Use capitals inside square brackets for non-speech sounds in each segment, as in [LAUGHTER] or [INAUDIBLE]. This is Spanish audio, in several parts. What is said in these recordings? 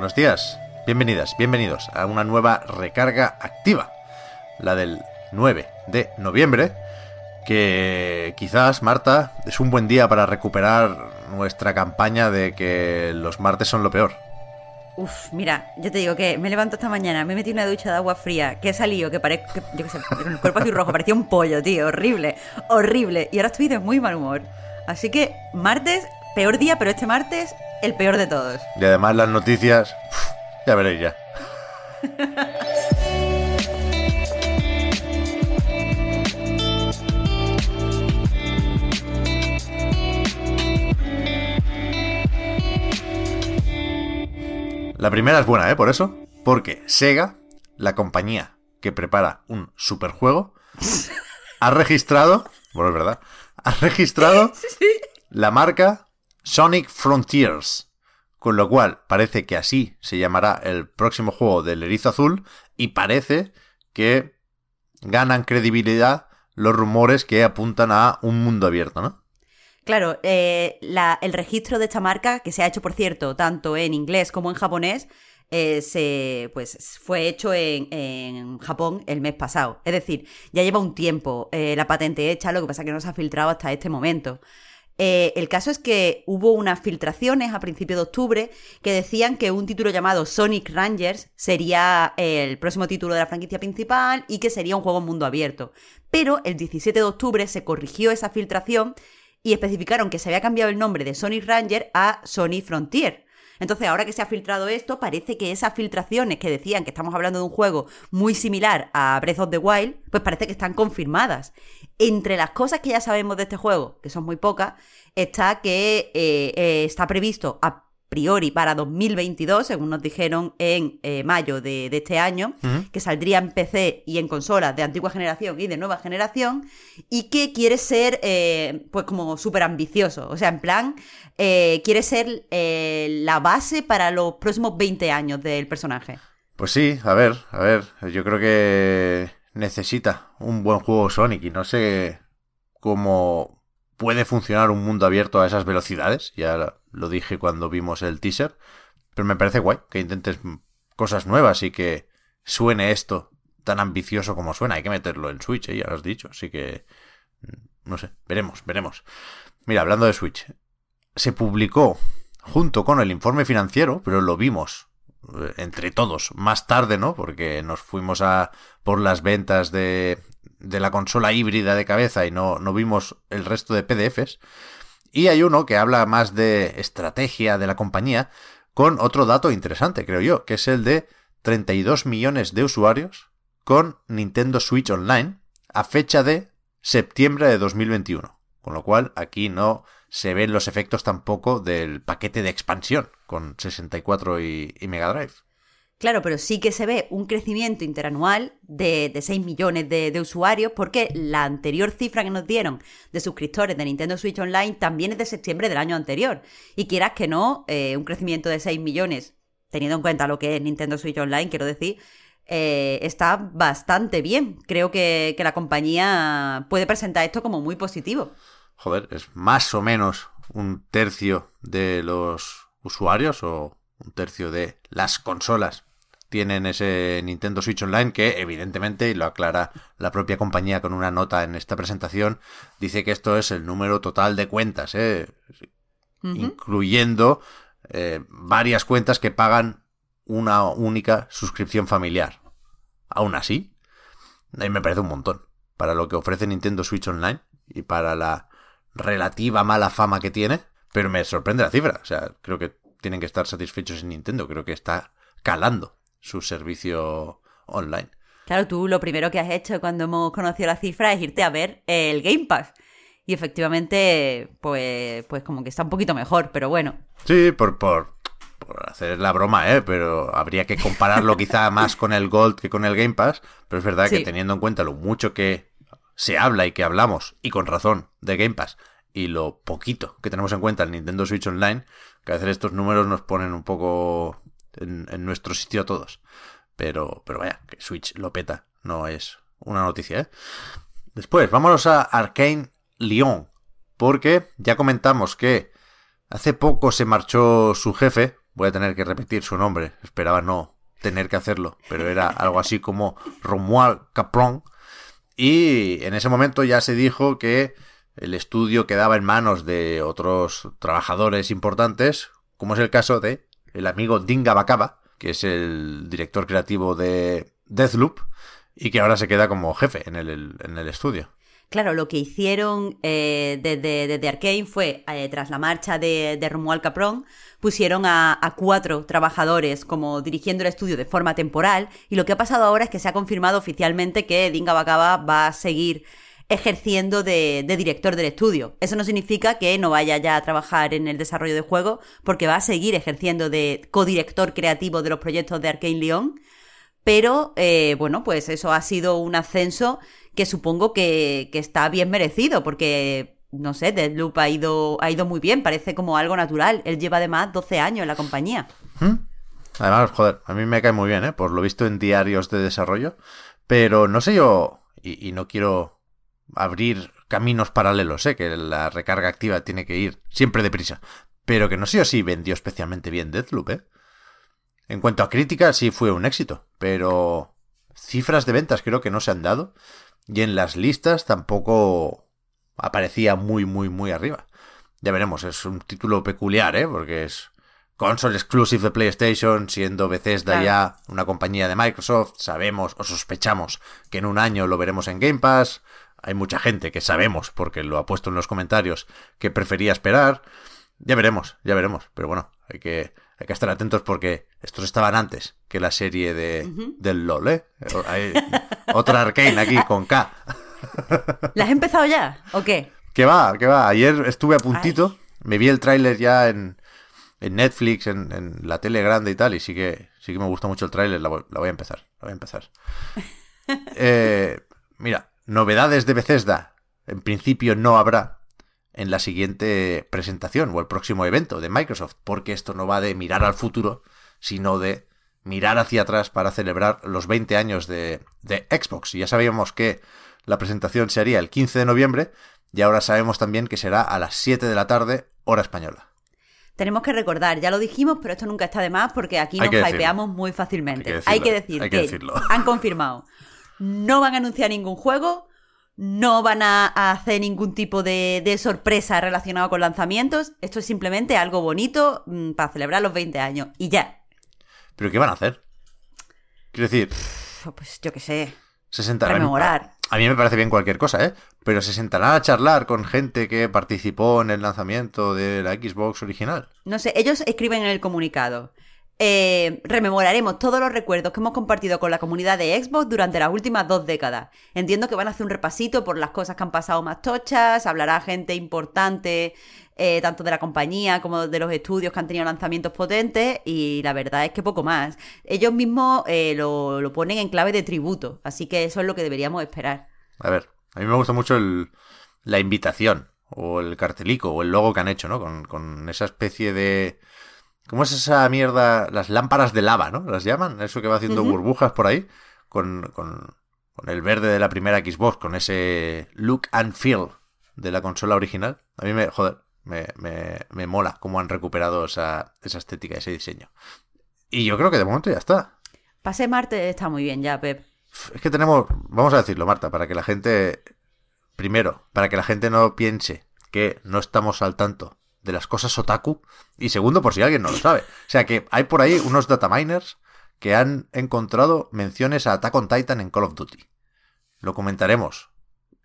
Buenos días, bienvenidas, bienvenidos a una nueva recarga activa, la del 9 de noviembre, que quizás, Marta, es un buen día para recuperar nuestra campaña de que los martes son lo peor. Uf, mira, yo te digo que me levanto esta mañana, me metí una ducha de agua fría, que he salido, que parezco, que, yo qué sé, con el cuerpo así rojo, parecía un pollo, tío, horrible, horrible. Y ahora estoy de muy mal humor. Así que, martes, peor día, pero este martes, el peor de todos. Y además las noticias, ya veréis ya. La primera es buena, ¿eh? Por eso. Porque Sega, la compañía que prepara un superjuego, ha registrado, bueno, es verdad, ha registrado [LAUGHS] la marca Sonic Frontiers. Con lo cual, parece que así se llamará el próximo juego del Erizo Azul y parece que ganan credibilidad los rumores que apuntan a un mundo abierto, ¿no? Claro, eh, la- el registro de esta marca, que se ha hecho, por cierto, tanto en inglés como en japonés, eh, se, pues, fue hecho en, en Japón el mes pasado. Es decir, ya lleva un tiempo eh, la patente hecha, lo que pasa es que no se ha filtrado hasta este momento. Eh, el caso es que hubo unas filtraciones a principios de octubre que decían que un título llamado Sonic Rangers sería el próximo título de la franquicia principal y que sería un juego en mundo abierto. Pero el 17 de octubre se corrigió esa filtración y especificaron que se había cambiado el nombre de Sonic Ranger a Sonic Frontier. Entonces, ahora que se ha filtrado esto, parece que esas filtraciones que decían que estamos hablando de un juego muy similar a Breath of the Wild, pues parece que están confirmadas. Entre las cosas que ya sabemos de este juego, que son muy pocas, está que eh, eh, está previsto priori para 2022, según nos dijeron en eh, mayo de, de este año, que saldría en PC y en consolas de antigua generación y de nueva generación, y que quiere ser, eh, pues como súper ambicioso, o sea, en plan, eh, quiere ser la base para los próximos 20 años del personaje. Pues sí, a ver, a ver, yo creo que necesita un buen juego Sonic y no sé cómo puede funcionar un mundo abierto a esas velocidades, ya lo dije cuando vimos el teaser, pero me parece guay que intentes cosas nuevas y que suene esto tan ambicioso como suena, hay que meterlo en Switch, ¿eh? ya lo has dicho, así que no sé, veremos, veremos. Mira, hablando de Switch, se publicó junto con el informe financiero, pero lo vimos entre todos más tarde, ¿no? Porque nos fuimos a por las ventas de, de la consola híbrida de cabeza y no, no vimos el resto de PDFs. Y hay uno que habla más de estrategia de la compañía con otro dato interesante, creo yo, que es el de 32 millones de usuarios con Nintendo Switch Online a fecha de septiembre de 2021. Con lo cual aquí no se ven los efectos tampoco del paquete de expansión con 64 y, y Mega Drive. Claro, pero sí que se ve un crecimiento interanual de, de 6 millones de, de usuarios, porque la anterior cifra que nos dieron de suscriptores de Nintendo Switch Online también es de septiembre del año anterior. Y quieras que no, eh, un crecimiento de 6 millones, teniendo en cuenta lo que es Nintendo Switch Online, quiero decir, eh, está bastante bien. Creo que, que la compañía puede presentar esto como muy positivo. Joder, es más o menos un tercio de los usuarios o un tercio de las consolas tienen ese Nintendo Switch Online que evidentemente, y lo aclara la propia compañía con una nota en esta presentación, dice que esto es el número total de cuentas, ¿eh? incluyendo eh, varias cuentas que pagan una única suscripción familiar. Aún así, a mí me parece un montón para lo que ofrece Nintendo Switch Online y para la relativa mala fama que tiene, pero me sorprende la cifra. O sea, creo que tienen que estar satisfechos en Nintendo. Creo que está calando su servicio online. Claro, tú lo primero que has hecho cuando hemos conocido la cifra es irte a ver el Game Pass. y efectivamente, pues, pues como que está un poquito mejor, pero bueno. Sí, por, por, por hacer la broma, ¿eh? Pero habría que compararlo quizá más con el Gold que con el Game Pass. Pero es verdad que teniendo en cuenta lo mucho que se habla y que hablamos, y con razón, de Game Pass, y lo poquito que tenemos en cuenta el Nintendo Switch Online, que a veces estos números nos ponen un poco en, nuestro sitio a todos. Pero, pero vaya, que Switch lo peta, no es una noticia, ¿eh? Después, vámonos a Arcane Lyon, porque ya comentamos que hace poco se marchó su jefe, voy a tener que repetir su nombre, esperaba no tener que hacerlo, pero era algo así como Romuald Capron, y en ese momento ya se dijo que el estudio quedaba en manos de otros trabajadores importantes, como es el caso de el amigo Dinga Bakaba, que es el director creativo de Deathloop, y que ahora se queda como jefe en el, en el estudio. Claro, lo que hicieron eh, desde, Arkane fue, eh, tras la marcha de, de Romuald Capron, pusieron a, cuatro trabajadores como dirigiendo el estudio de forma temporal y lo que ha pasado ahora es que se ha confirmado oficialmente que Dinga Bakaba va a seguir ejerciendo de, de director del estudio. Eso no significa que no vaya ya a trabajar en el desarrollo de juego, porque va a seguir ejerciendo de codirector creativo de los proyectos de Arkane Lyon. Pero eh, bueno, pues eso ha sido un ascenso que supongo que, está bien merecido, porque no sé, Deadloop ha ido, ha ido muy bien, parece como algo natural. Él lleva además 12 años en la compañía. Además, joder, a mí me cae muy bien, ¿eh? Por lo visto en diarios de desarrollo. Pero no sé yo, y, no quiero abrir caminos paralelos, ¿eh? Que la recarga activa tiene que ir siempre deprisa. Pero que no sé yo si vendió especialmente bien Deathloop, ¿eh? En cuanto a crítica, sí fue un éxito, pero cifras de ventas creo que no se han dado. Y en las listas tampoco aparecía muy, muy, muy arriba. Ya veremos, es un título peculiar, ¿eh? Porque es console exclusive de PlayStation, siendo Bethesda Claro. ya una compañía de Microsoft. Sabemos o sospechamos que en un año lo veremos en Game Pass. Hay mucha gente que sabemos, porque lo ha puesto en los comentarios, que prefería esperar. Ya veremos, ya veremos. Pero bueno, hay que, hay que estar atentos porque estos estaban antes que la serie de, del LOL, ¿eh? Hay otra Arcane aquí con K. [LAUGHS] ¿La has empezado ya? ¿O qué? Que va, que va. Ayer estuve a puntito, me vi el tráiler ya en, en Netflix, en, en la tele grande y tal, y sí que, sí que me gusta mucho el tráiler, la, voy- la voy a empezar, la voy a empezar. [LAUGHS] Eh, mira, novedades de Bethesda, en principio no habrá en la siguiente presentación o el próximo evento de Microsoft, porque esto no va de mirar al futuro, sino de mirar hacia atrás para celebrar los 20 años de, de Xbox. Y ya sabíamos que la presentación se haría el 15 de noviembre y ahora sabemos también que será a las 7 de la tarde, hora española. Tenemos que recordar, ya lo dijimos, pero esto nunca está de más porque aquí nos hypeamos muy fácilmente. Hay que Hay que decirlo, decir hay que que decirlo. han confirmado. No van a anunciar ningún juego, no van a a hacer ningún tipo de, de sorpresa relacionado con lanzamientos. Esto es simplemente algo bonito mm, para celebrar los 20 años. Y ya. ¿Pero qué van a hacer? Quiero decir, Pues yo qué sé. se sentarán... Rememorar. A mí me parece bien cualquier cosa, ¿eh? Pero se sentarán a charlar con gente que participó en el lanzamiento de la Xbox original. No sé, ellos escriben en el comunicado. Eh, rememoraremos todos los recuerdos que hemos compartido con la comunidad de Xbox durante las últimas dos décadas. Entiendo que van a hacer un repasito por las cosas que han pasado más tochas, hablará gente importante, eh, tanto de la compañía como de los estudios que han tenido lanzamientos potentes, y la verdad es que poco más. Ellos mismos eh, lo, lo ponen en clave de tributo, así que eso es lo que deberíamos esperar. A ver, a mí me gusta mucho el, la invitación, o el cartelico, o el logo que han hecho, ¿no? Con, con esa especie de... ¿Cómo es esa mierda? Las lámparas de lava, ¿no? ¿Las llaman? Eso que va haciendo burbujas por ahí, con, con, con el verde de la primera Xbox, con ese look and feel de la consola original. A mí me, joder, me, me, me mola cómo han recuperado esa, esa estética, ese diseño. Y yo creo que de momento ya está. Pase Marte está muy bien ya, Pep. Es que tenemos, vamos a decirlo, Marta, para que la gente, primero, para que la gente no piense que no estamos al tanto de las cosas otaku, y segundo, por si alguien no lo sabe. O sea que hay por ahí unos dataminers que han encontrado menciones a Attack on Titan en Call of Duty. Lo comentaremos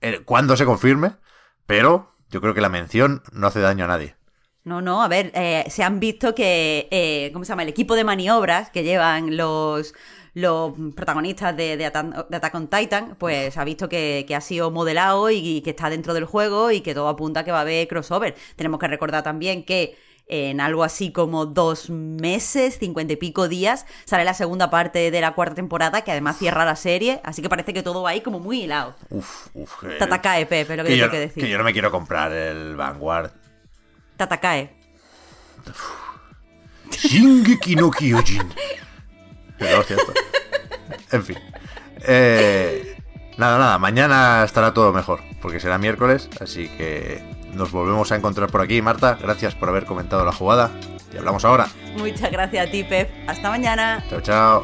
eh, cuando se confirme, pero yo creo que la mención no hace daño a nadie. No, no, a ver, eh, se han visto que, eh, ¿cómo se llama? El equipo de maniobras que llevan los, los protagonistas de, de, Attack on Titan, pues ha visto que, ha sido modelado y, que está dentro del juego y que todo apunta a que va a haber crossover. Tenemos que recordar también que en algo así como dos meses, cincuenta y pico días, sale la segunda parte de la cuarta temporada, que además cierra la serie, así que parece que todo va ahí como muy hilado. Uf, uf. Eh, Tatakae, Pepe, lo que, tengo que decir. Que yo no me quiero comprar el Vanguard. Tatakae. Shingeki no Kyojin. [LAUGHS] No, cierto. En fin. Eh, nada, nada. Mañana estará todo mejor, porque será miércoles, así que nos volvemos a encontrar por aquí. Marta, gracias por haber comentado la jugada. Y hablamos ahora. Muchas gracias a ti, Pep. Hasta mañana. Chao, chao.